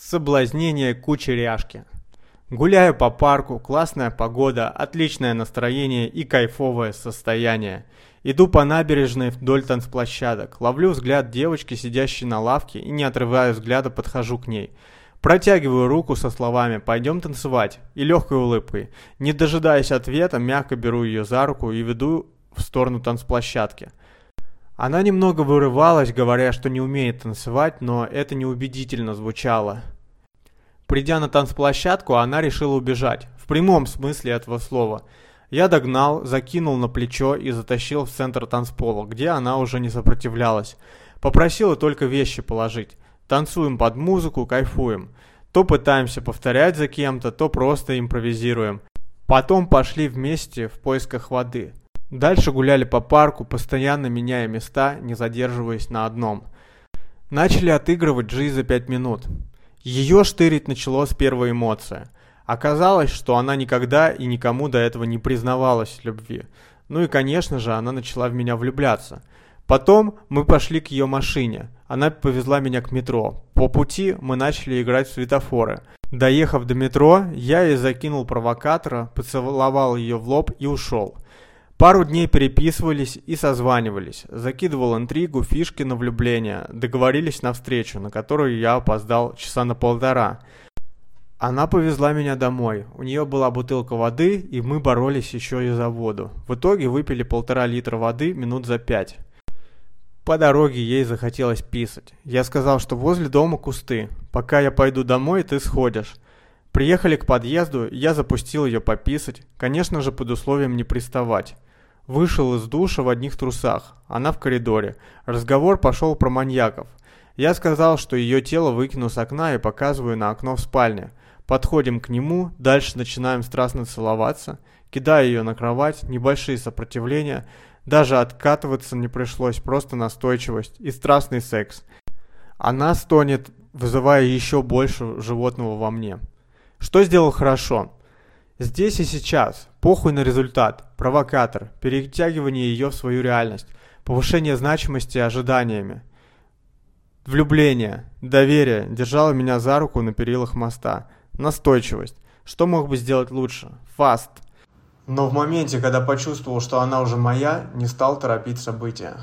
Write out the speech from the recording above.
Соблазнение кучеряшки. Гуляю по парку, классная погода, отличное настроение и кайфовое состояние. Иду по набережной вдоль танцплощадок, ловлю взгляд девочки, сидящей на лавке, и не отрывая взгляда подхожу к ней. Протягиваю руку со словами «пойдем танцевать» и легкой улыбкой. Не дожидаясь ответа, мягко беру ее за руку и веду в сторону танцплощадки. Она немного вырывалась, говоря, что не умеет танцевать, но это неубедительно звучало. Придя на танцплощадку, она решила убежать, в прямом смысле этого слова. Я догнал, закинул на плечо и затащил в центр танцпола, где она уже не сопротивлялась. Попросила только вещи положить. Танцуем под музыку, кайфуем. То пытаемся повторять за кем-то, то просто импровизируем. Потом пошли вместе в поисках воды. Дальше гуляли по парку, постоянно меняя места, не задерживаясь на одном. Начали отыгрывать Джи за пять минут. Ее штырить начало с первой эмоции. Оказалось, что она никогда и никому до этого не признавалась в любви. Ну и, конечно же, она начала в меня влюбляться. Потом мы пошли к ее машине. Она повезла меня к метро. По пути мы начали играть в светофоры. Доехав до метро, я ей закинул провокатора, поцеловал ее в лоб и ушел. Пару дней переписывались и созванивались. Закидывал интригу, фишки на влюбление. Договорились на встречу, на которую я опоздал часа на полтора. Она повезла меня домой. У нее была бутылка воды, и мы боролись еще и за воду. В итоге выпили полтора литра воды минут за пять. По дороге ей захотелось писать. Я сказал, что возле дома кусты. Пока я пойду домой, ты сходишь. Приехали к подъезду, я запустил ее пописать, конечно же под условием не приставать. Вышел из душа в одних трусах. Она в коридоре. Разговор пошел про маньяков. Я сказал, что ее тело выкину с окна и показываю на окно в спальне. Подходим к нему, дальше начинаем страстно целоваться. Кидаю ее на кровать, небольшие сопротивления. Даже откатываться не пришлось, просто настойчивость и страстный секс. Она стонет, вызывая еще больше животного во мне. Что сделал хорошо? Здесь и сейчас. Похуй на результат. Провокатор. Перетягивание ее в свою реальность. Повышение значимости ожиданиями. Влюбление. Доверие. Держало меня за руку на перилах моста. Настойчивость. Что мог бы сделать лучше? Фаст. Но в моменте, когда почувствовал, что она уже моя, не стал торопить события.